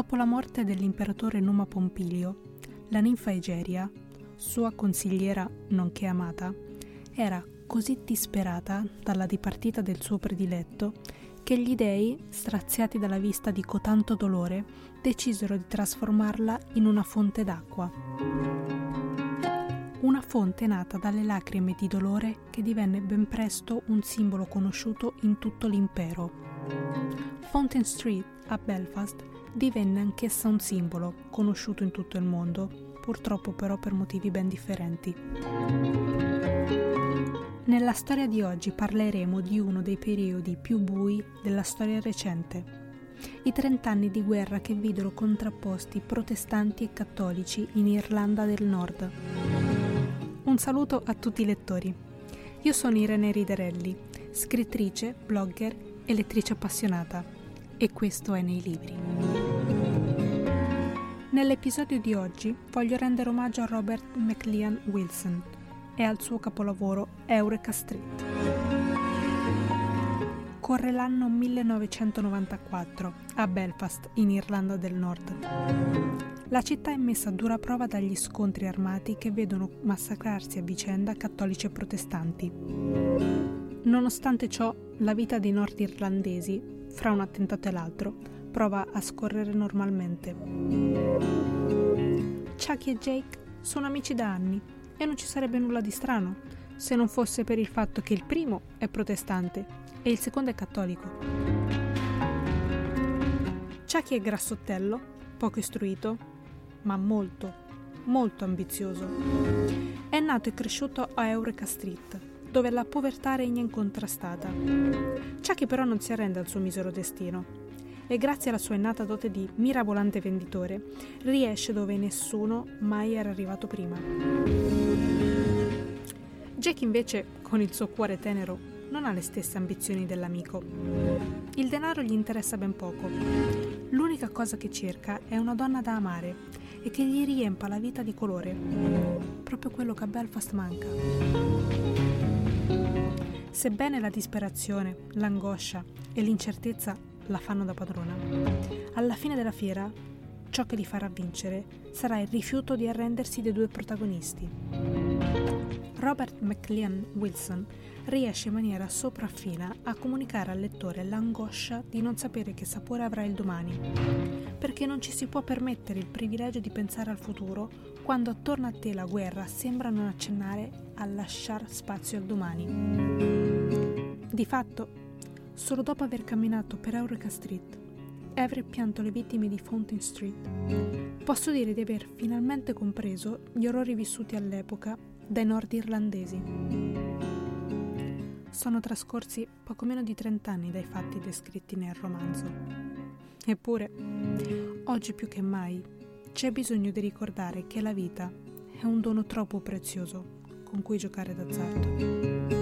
Dopo la morte dell'imperatore Numa Pompilio, la ninfa Egeria, sua consigliera nonché amata, era così disperata dalla dipartita del suo prediletto che gli dei, straziati dalla vista di cotanto dolore, decisero di trasformarla in una fonte d'acqua. Una fonte nata dalle lacrime di dolore che divenne ben presto un simbolo conosciuto in tutto l'impero. Fountain Street a Belfast divenne anch'essa un simbolo conosciuto in tutto il mondo, purtroppo però per motivi ben differenti. Nella storia di oggi parleremo di uno dei periodi più bui della storia recente. I trent'anni di guerra che videro contrapposti protestanti e cattolici in Irlanda del Nord. Un saluto a tutti i lettori. Io sono Irene Riderelli, scrittrice, blogger e lettrice appassionata e questo è nei libri. Nell'episodio di oggi voglio rendere omaggio a Robert McLean Wilson e al suo capolavoro Eureka Street. Corre l'anno 1994 a Belfast, in Irlanda del Nord. La città è messa a dura prova dagli scontri armati che vedono massacrarsi a vicenda cattolici e protestanti. Nonostante ciò, la vita dei nordirlandesi, fra un attentato e l'altro, prova a scorrere normalmente. Chucky e Jake sono amici da anni e non ci sarebbe nulla di strano se non fosse per il fatto che il primo è protestante e il secondo è cattolico. Chucky è grassottello, poco istruito, ma molto, molto ambizioso. È nato e cresciuto a Eureka Street, dove la povertà regna incontrastata. Chucky però non si arrende al suo misero destino e grazie alla sua innata dote di mirabolante venditore riesce dove nessuno mai era arrivato prima. Jack invece, con il suo cuore tenero, non ha le stesse ambizioni dell'amico. Il denaro gli interessa ben poco. L'unica cosa che cerca è una donna da amare e che gli riempa la vita di colore. Proprio quello che a Belfast manca. Sebbene la disperazione, l'angoscia e l'incertezza la fanno da padrona. Alla fine della fiera, ciò che li farà vincere sarà il rifiuto di arrendersi dei due protagonisti. Robert McLean Wilson riesce in maniera sopraffina a comunicare al lettore l'angoscia di non sapere che sapore avrà il domani, perché non ci si può permettere il privilegio di pensare al futuro quando attorno a te la guerra sembra non accennare a lasciare spazio al domani. Di fatto, solo dopo aver camminato per Eureka Street e aver pianto le vittime di Fountain Street, posso dire di aver finalmente compreso gli orrori vissuti all'epoca dai nordirlandesi. Sono trascorsi poco meno di 30 anni dai fatti descritti nel romanzo. Eppure, oggi più che mai, c'è bisogno di ricordare che la vita è un dono troppo prezioso con cui giocare d'azzardo.